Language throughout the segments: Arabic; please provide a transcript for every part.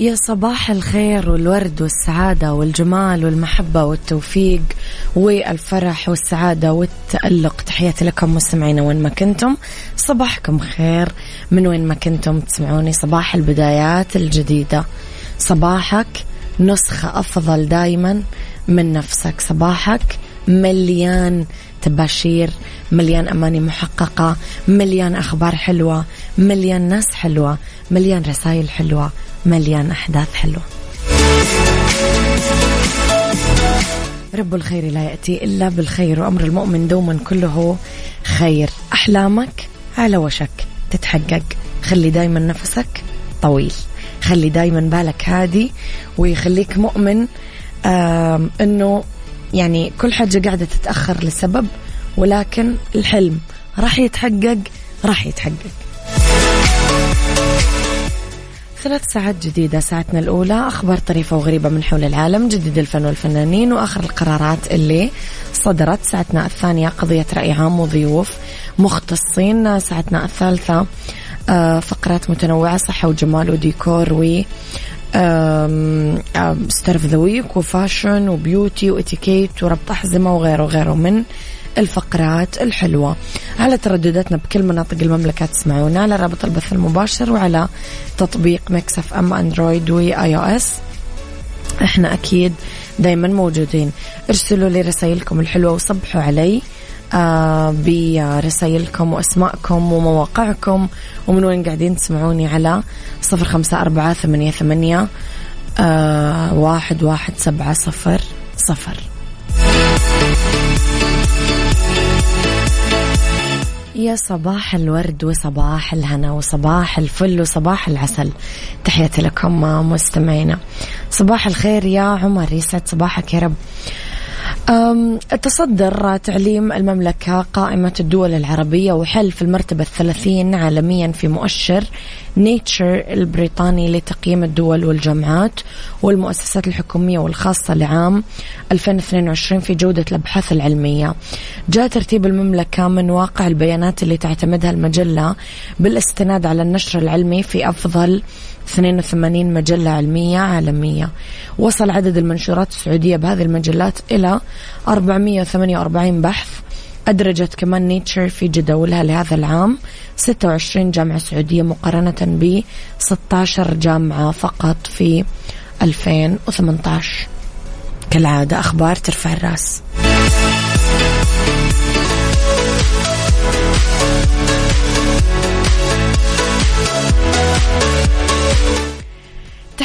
يا صباح الخير والورد والسعادة والجمال والمحبة والتوفيق والفرح والسعادة والتألق. تحياتي لكم مستمعينا وين ما كنتم. صباحكم خير. من وين ما كنتم تسمعوني صباح البدايات الجديدة. صباحك نسخة أفضل دايما من نفسك. صباحك مليان تباشير مليان أماني محققة مليان أخبار حلوة مليان ناس حلوة مليان رسائل حلوة مليان أحداث حلوة. رب الخير لا يأتي إلا بالخير وأمر المؤمن دوما كله خير. أحلامك على وشك تتحقق. خلي دايما نفسك طويل. خلي دايما بالك هادي ويخليك مؤمن أنه يعني كل حاجة قاعدة تتأخر لسبب ولكن الحلم راح يتحقق راح يتحقق. ثلاث ساعات جديدة ساعتنا الأولى أخبار طريفة وغريبة من حول العالم جديد الفن والفنانين وآخر القرارات اللي صدرت. ساعتنا الثانية قضية رأي عام وضيوف مختصين. ساعتنا الثالثة آه، فقرات متنوعة صحة وجمال وديكور ستارف ذا ويك وفاشن وبيوتي وإتيكيت وربط أحزمة وغيره وغيره من الفقرات الحلوة. على تردداتنا بكل مناطق المملكة تسمعونا على رابط البث المباشر وعلى تطبيق Mix FM Android و iOS إحنا أكيد دايما موجودين. ارسلوا لي رسائلكم الحلوة وصبحوا علي. برسائلكم وأسماءكم ومواقعكم. ومن وين قاعدين تسمعوني على صفر خمسة أربعة ثمانية ثمانية آه واحد واحد سبعة صفر صفر. يا صباح الورد وصباح الهنا وصباح الفل وصباح العسل. تحياتي لكم مستمعينا. صباح الخير يا عمر. يسعد صباحك يا رب. تصدر تعليم المملكة قائمة الدول العربية وحل في المرتبة الثلاثين عالميا في مؤشر نيتشر البريطاني لتقييم الدول والجامعات والمؤسسات الحكومية والخاصة لعام 2022 في جودة الأبحاث العلمية. جاء ترتيب المملكة من واقع البيانات اللي تعتمدها المجلة بالاستناد على النشر العلمي في أفضل 82 مجلة علمية عالمية. وصل عدد المنشورات السعودية بهذه المجلات إلى 448 بحث. أدرجت كمان نيتشر في جدولها لهذا العام 26 جامعة سعودية مقارنة ب 16 جامعة فقط في 2018 كالعادة أخبار ترفع الرأس.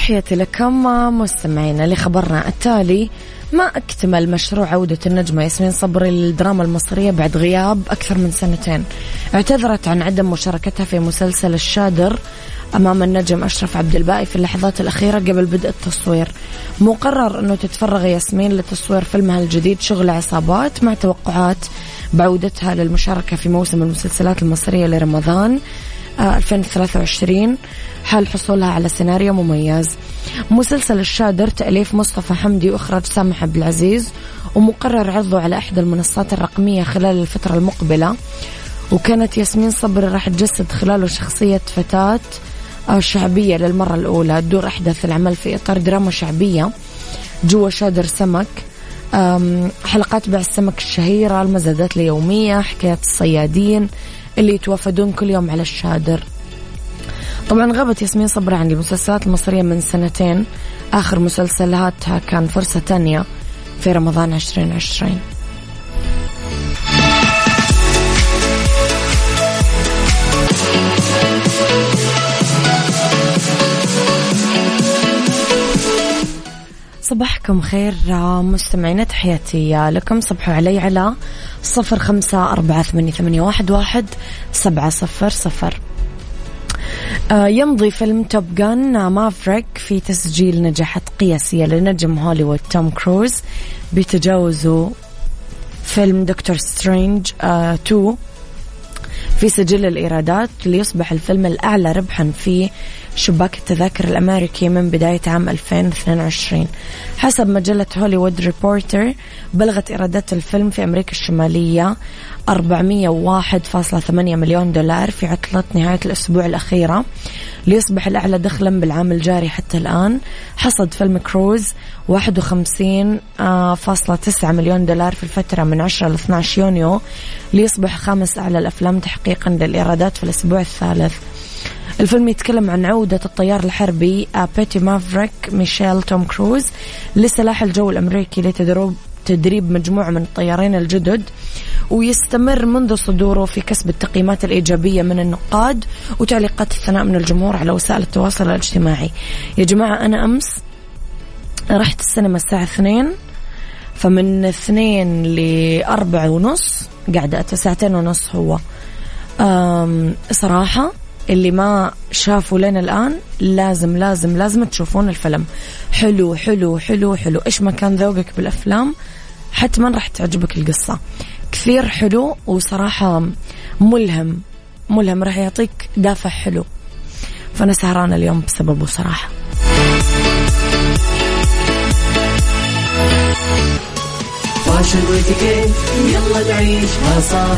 تحياتي لكم مستمعينا لخبرنا التالي ما أكتمل مشروع عودة النجمة ياسمين صبري للدراما المصرية بعد غياب أكثر من سنتين. اعتذرت عن عدم مشاركتها في مسلسل الشادر أمام النجم أشرف عبد الباقي في اللحظات الأخيرة قبل بدء التصوير. مقرر أنه تتفرغ ياسمين لتصوير فيلمها الجديد شغل عصابات مع توقعات بعودتها للمشاركة في موسم المسلسلات المصرية لرمضان. 2023 آه، حال حصولها على سيناريو مميز؟ مسلسل الشادر تأليف مصطفى حمدي وإخراج سامح عبد العزيز ومقرر عرضه على إحدى المنصات الرقمية خلال الفترة المقبلة. وكانت ياسمين صبري راح تجسد خلاله شخصية فتاة آه، شعبية للمرة الأولى. تدور أحداث العمل في إطار دراما شعبية جوا شادر سمك. حلقات بيع السمك الشهيرة المزادات اليومية حكايات الصيادين. اللي يتوافدون كل يوم على الشادر. طبعا غابت ياسمين صبري عن المسلسلات المصرية من سنتين. آخر مسلسلاتها كان فرصة تانية في رمضان 2020 صباحكم خير مستمعينا تحياتي لكم. صبحوا علي على صفر خمسة أربعة ثمانية, واحد سبعة صفر صفر. آه، يمضي فيلم Top Gun Maverick في تسجيل نجاحات قياسية لنجم هوليوود توم كروز بتجاوزه فيلم Doctor Strange 2 في سجل الإيرادات ليصبح الفيلم الأعلى ربحا في شباك التذاكر الأمريكي من بداية عام 2022 حسب مجلة Hollywood Reporter بلغت إيرادات الفيلم في أمريكا الشمالية 401.8 مليون دولار في عطلة نهاية الأسبوع الأخيرة. ليصبح الأعلى دخلا بالعام الجاري حتى الآن. حصد فيلم كروز 51.9 مليون دولار في الفترة من 10 ل 12 يونيو. ليصبح خامس أعلى الأفلام تحقيقا للإيرادات في الأسبوع الثالث. الفيلم يتكلم عن عودة الطيار الحربي بيتي مافريك ميشيل توم كروز لسلاح الجو الأمريكي لتدريب تدريب مجموعة من الطيارين الجدد ويستمر منذ صدوره في كسب التقييمات الإيجابية من النقاد وتعليقات الثناء من الجمهور على وسائل التواصل الاجتماعي. يا جماعة أنا أمس رحت السينما الساعة اثنين فمن اثنين لأربع ونص قاعدة ساعتين ونص هو. صراحة اللي ما شافوا لنا الآن لازم لازم لازم تشوفون الفيلم. حلو حلو حلو حلو. إيش ما كان ذوقك بالأفلام؟ حتما راح تعجبك القصة. كثير حلو وصراحة ملهم ملهم. راح يعطيك دافع حلو. فأنا سهرانة اليوم بسببه صراحة. فاشل واتيكيت يلا نعيشها صح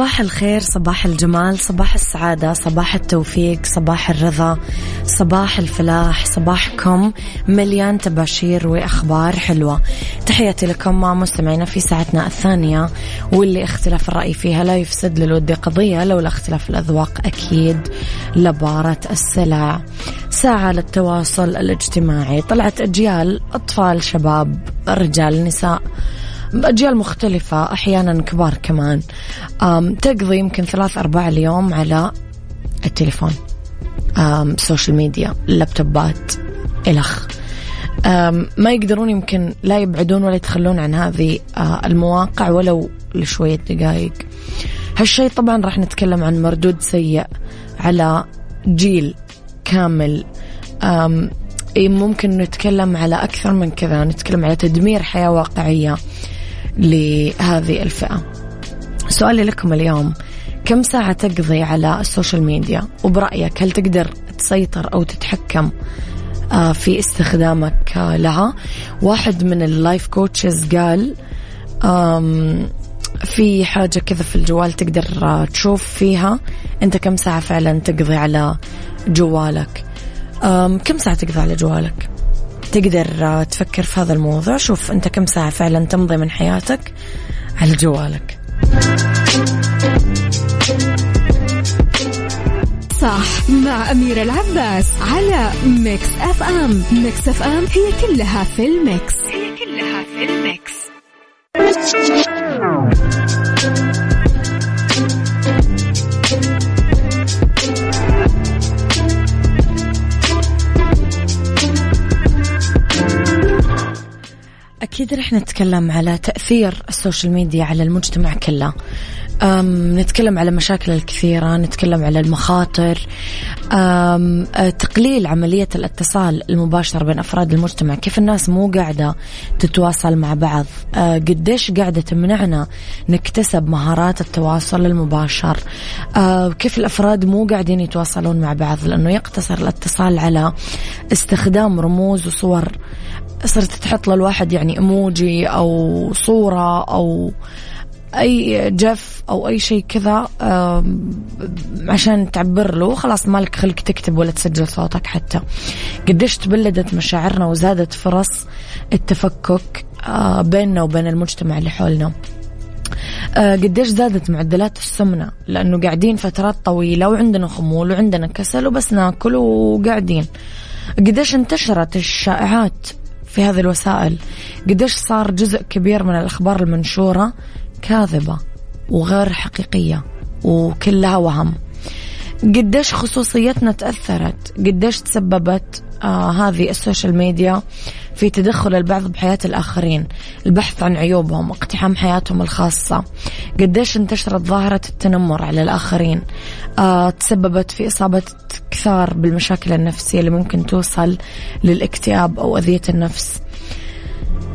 صباح الخير صباح الجمال صباح السعادة صباح التوفيق صباح الرضا صباح الفلاح صباحكم مليان تباشير وأخبار حلوة. تحياتي لكم مستمعينا في ساعتنا الثانية واللي اختلاف الرأي فيها لا يفسد للود قضية لولا اختلاف الأذواق أكيد لبارة السلع. ساعة للتواصل الاجتماعي طلعت أجيال أطفال شباب رجال نساء. بأجيال مختلفة أحيانا كبار كمان. تقضي يمكن ثلاث أرباع اليوم على التليفون. ال social media اللابتوبات إلخ. ما يقدرون يمكن لا يبعدون ولا يتخلون عن هذه المواقع ولو لشوية دقائق هالشيء طبعا راح نتكلم عن مردود سيء على جيل كامل. ممكن نتكلم على أكثر من كذا. نتكلم على تدمير حياة واقعية. لهذه الفئة. سؤالي لكم اليوم كم ساعة تقضي على ال social media؟ وبرأيك هل تقدر تسيطر أو تتحكم آه، في استخدامك لها؟ واحد من ال life coaches قال في حاجة كذا في الجوال تقدر آه، تشوف فيها أنت كم ساعة فعلا تقضي على جوالك؟ كم ساعة تقضي على جوالك؟ تقدر تفكر في هذا الموضوع. شوف أنت كم ساعة فعلا تمضي من حياتك على جوالك. صح مع أميرة العباس على Mix FM. Mix FM هي كلها في ال mix. هي كلها في ال mix. أكيد رح نتكلم على تأثير ال social media على المجتمع كله. نتكلم على مشاكل الكثيرة نتكلم على المخاطر. أه، تقليل عملية الاتصال المباشر بين أفراد المجتمع. كيف الناس مو قاعدة تتواصل مع بعض؟ أه، قديش قاعدة تمنعنا نكتسب مهارات التواصل المباشر؟ أه، كيف الأفراد مو قاعدين يتواصلون مع بعض؟ لأنه يقتصر الاتصال على استخدام رموز وصور. صرت تحط للواحد يعني إيموجي أو صورة أو أي جف أو أي شيء كذا عشان تعبر له. خلاص مالك خلق تكتب ولا تسجل صوتك حتى. قديش تبلدت مشاعرنا وزادت فرص التفكك آه، بيننا وبين المجتمع اللي حولنا. آه، قديش زادت معدلات السمنة؟ لأنه قاعدين فترات طويلة وعندنا خمول وعندنا كسل وبس ناكل وقاعدين. قديش انتشرت الشائعات؟ في هذه الوسائل. قديش صار جزء كبير من الأخبار المنشورة كاذبة وغير حقيقية وكلها وهم. قديش خصوصيتنا تأثرت؟ قديش تسببت آه هذه السوشيال ميديا في تدخل البعض بحياة الآخرين البحث عن عيوبهم اقتحام حياتهم الخاصة؟ قديش انتشرت ظاهرة التنمر على الآخرين؟ آه تسببت في إصابة كثار بالمشاكل النفسية اللي ممكن توصل للاكتئاب أو أذية النفس.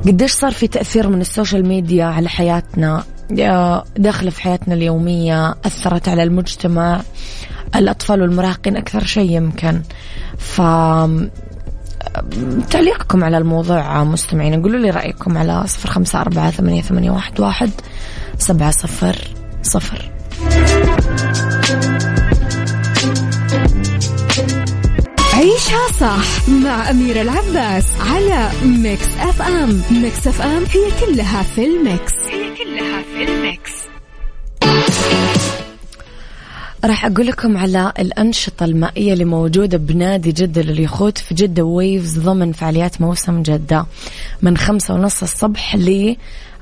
قديش صار في تأثير من السوشيال ميديا على حياتنا؟ داخلة في حياتنا اليومية أثرت على المجتمع الأطفال والمراهقين أكثر شيء يمكن. ف تعليقكم على الموضوع مستمعين قولوا لي رأيكم على صفر خمسة أربعة ثمانية, واحد سبعة صفر صفر. عيشها صح مع أميرة العباس على Mix FM. Mix FM هي كلها في ال mix. هي كلها في ال mix. راح أقول لكم على الأنشطة المائية اللي موجودة بنادي جدة لليخوت في Jeddah Waves ضمن فعاليات موسم جدة. من خمسة ونص الصبح ل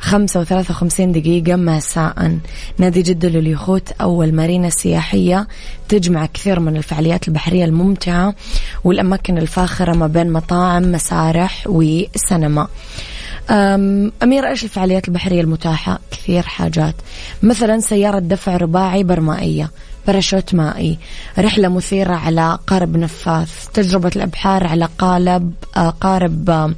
خمسة وثلاثة وخمسين دقيقة مساء. نادي جدة لليخوت أول مارينا سياحية تجمع كثير من الفعاليات البحرية الممتعة والأماكن الفاخرة ما بين مطاعم مسارح وسينما. أميرة إيش الفعاليات البحرية المتاحة؟ كثير حاجات. مثلا سيارة دفع رباعي برمائية باراشوت مائي رحلة مثيرة على قارب نفاث تجربة الأبحار على قالب آه، قارب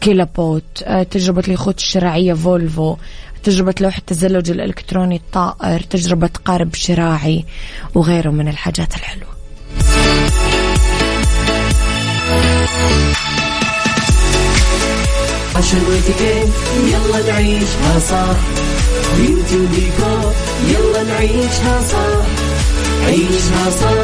keelboat آه، تجربة اليخوت الشراعية فولفو تجربة لوح التزلج الإلكتروني الطائر تجربة قارب شراعي وغيره من الحاجات الحلوة. fashion واتيكيت يلا نعيشها صح. beauty وديكور يلا نعيشها صح. عيشها صح.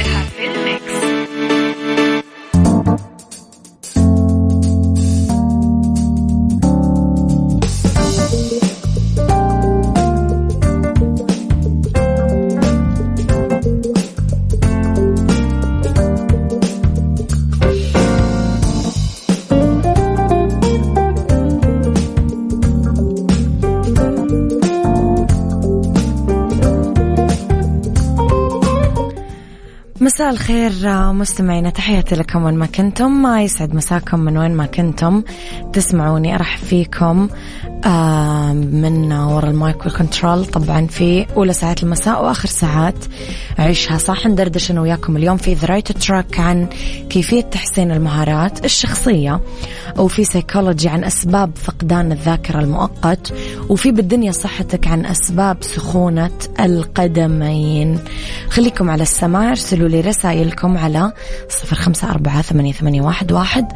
مساء الخير مستمعينا تحياتي لكم وين ما كنتم. ما يسعد مساكم من وين ما كنتم. تسمعوني أرحب فيكم آه، من وراء ال mic وال control طبعا في أولى ساعات المساء وآخر ساعات عيشها. صح ندردش أنا وياكم اليوم في the right track عن كيفية تحسين المهارات الشخصية وفي سيكولوجي عن أسباب فقدان الذاكرة المؤقت وفي بالدنيا صحتك عن أسباب سخونة القدمين. خليكم على السماع ارسلوا لي رسائلكم على صفر خمسة أربعة ثمانية, واحد,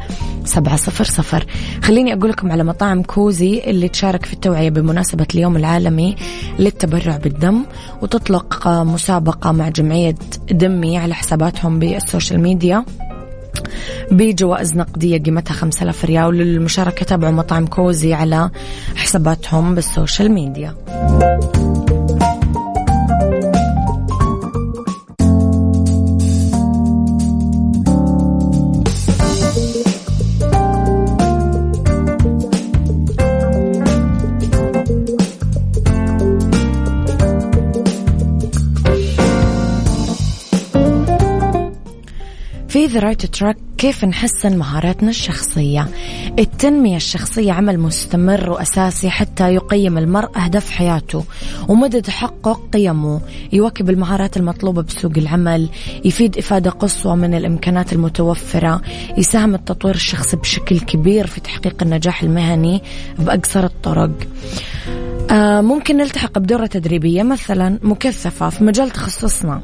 سبعة صفر صفر. خليني أقول لكم على مطاعم كوزي اللي تشارك في التوعية بمناسبة اليوم العالمي للتبرع بالدم وتطلق مسابقة مع جمعية دمي على حساباتهم بال social media بجوائز نقدية قيمتها 5000 ريال وللمشاركة تابعوا مطعم كوزي على حساباتهم بالسوشيال ميديا. The Right Track كيف نحسن مهاراتنا الشخصية. التنمية الشخصية عمل مستمر وأساسي حتى يقيم المرء أهداف حياته ومدى تحقق قيمه. يواكب المهارات المطلوبة بسوق العمل يفيد إفادة قصوى من الإمكانات المتوفرة يساهم التطوير الشخصي بشكل كبير في تحقيق النجاح المهني بأقصر الطرق. ممكن نلتحق بدورة تدريبية مثلا مكثفة في مجال تخصصنا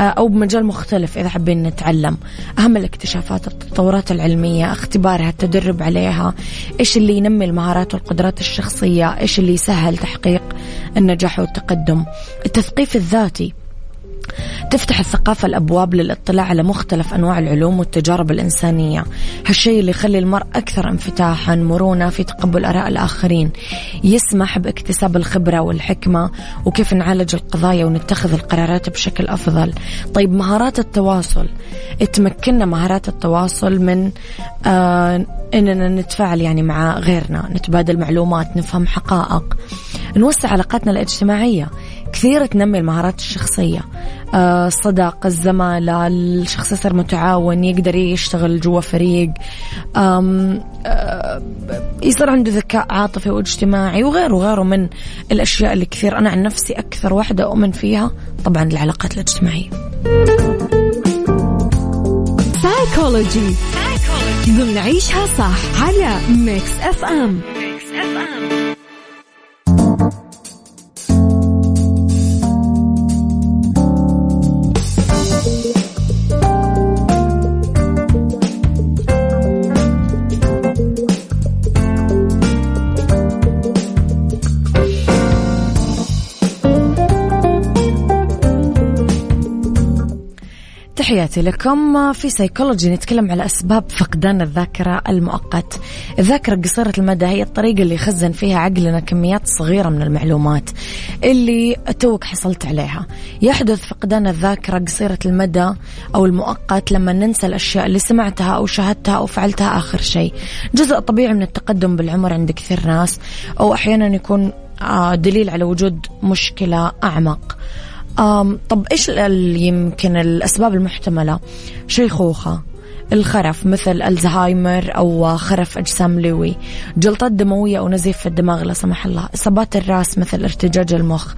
آه أو بمجال مختلف إذا حابين نتعلم. أهم الاكتشافات التطورات العلمية اختبارها التدرب عليها إيش اللي ينمي المهارات والقدرات الشخصية إيش اللي يسهل تحقيق النجاح والتقدم. التثقيف الذاتي تفتح الثقافة الأبواب للاطلاع على مختلف أنواع العلوم والتجارب الإنسانية. هالشيء اللي يخلي المرء أكثر انفتاحا مرونة في تقبل آراء الآخرين يسمح باكتساب الخبرة والحكمة وكيف نعالج القضايا ونتخذ القرارات بشكل أفضل. طيب مهارات التواصل. تمكننا مهارات التواصل من آه إننا نتفاعل يعني مع غيرنا نتبادل معلومات نفهم حقائق نوسع علاقاتنا الاجتماعية. كثير تنمي المهارات الشخصية. آه، الصداقة الزمالة الشخص يصير متعاون يقدر يشتغل جوا فريق. آه، يصير عنده ذكاء عاطفي واجتماعي وغيره وغيره من الأشياء اللي كثير. أنا عن نفسي أكثر واحدة أؤمن فيها طبعا العلاقات الاجتماعية. سايكولوجي ضمن عيشها صح على Mix FM تحياتي لكم. في سيكولوجي نتكلم على أسباب فقدان الذاكرة المؤقت. الذاكرة قصيرة المدى هي الطريقة اللي يخزن فيها عقلنا كميات صغيرة من المعلومات اللي توك حصلت عليها. يحدث فقدان الذاكرة قصيرة المدى أو المؤقت لما ننسى الأشياء اللي سمعتها أو شاهدتها أو فعلتها آخر شيء. جزء طبيعي من التقدم بالعمر عند كثير ناس أو أحيانا يكون آه، دليل على وجود مشكلة أعمق. أم طب إيش يمكن الأسباب المحتملة؟ شيخوخة الخرف مثل الزهايمر أو خرف أجسام لوي جلطات دموية أو نزيف في الدماغ لا سمح الله إصابات الرأس مثل ارتجاج المخ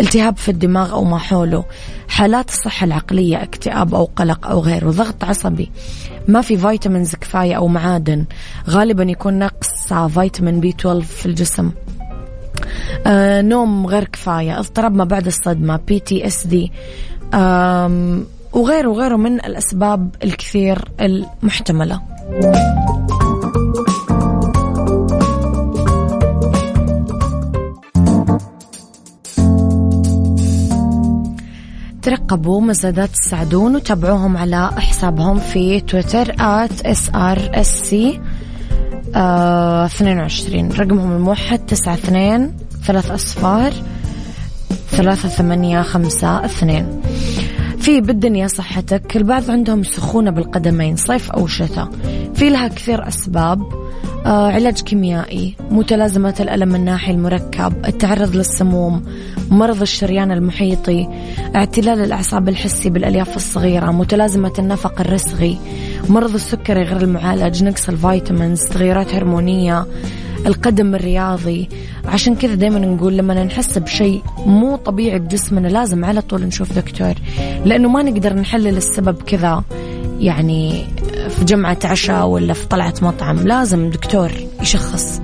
التهاب في الدماغ أو ما حوله حالات الصحة العقلية اكتئاب أو قلق أو غيره ضغط عصبي ما في vitamins كفاية أو معادن غالبا يكون نقص فيتامين B12 في الجسم. آه نوم غير كفاية اضطراب ما بعد الصدمة PTSD وغيره وغيره من الأسباب الكثير المحتملة. ترقبوا مزادات السعدون وتابعوهم على حسابهم في تويتر اس سي 22 رقمهم الموحد 92 ثلاث أصفار ثلاثة ثمانية خمسة اثنين. في بالدنيا صحتك البعض عندهم سخونة بالقدمين صيف أو شتاء. في لها كثير أسباب. آه علاج كيميائي متلازمات الألم الناحي المركب التعرض للسموم مرض الشريان المحيطي اعتلال الأعصاب الحسي بالألياف الصغيرة متلازمة النفق الرسغي مرض السكري غير المعالج نقص ال vitamins تغيرات هرمونية القدم الرياضي. عشان كذا دائما نقول لما نحس بشيء مو طبيعي بجسمنا لازم على طول نشوف دكتور لأنه ما نقدر نحلل السبب كذا. يعني في جمعة عشاء ولا في طلعة مطعم لازم دكتور يشخص.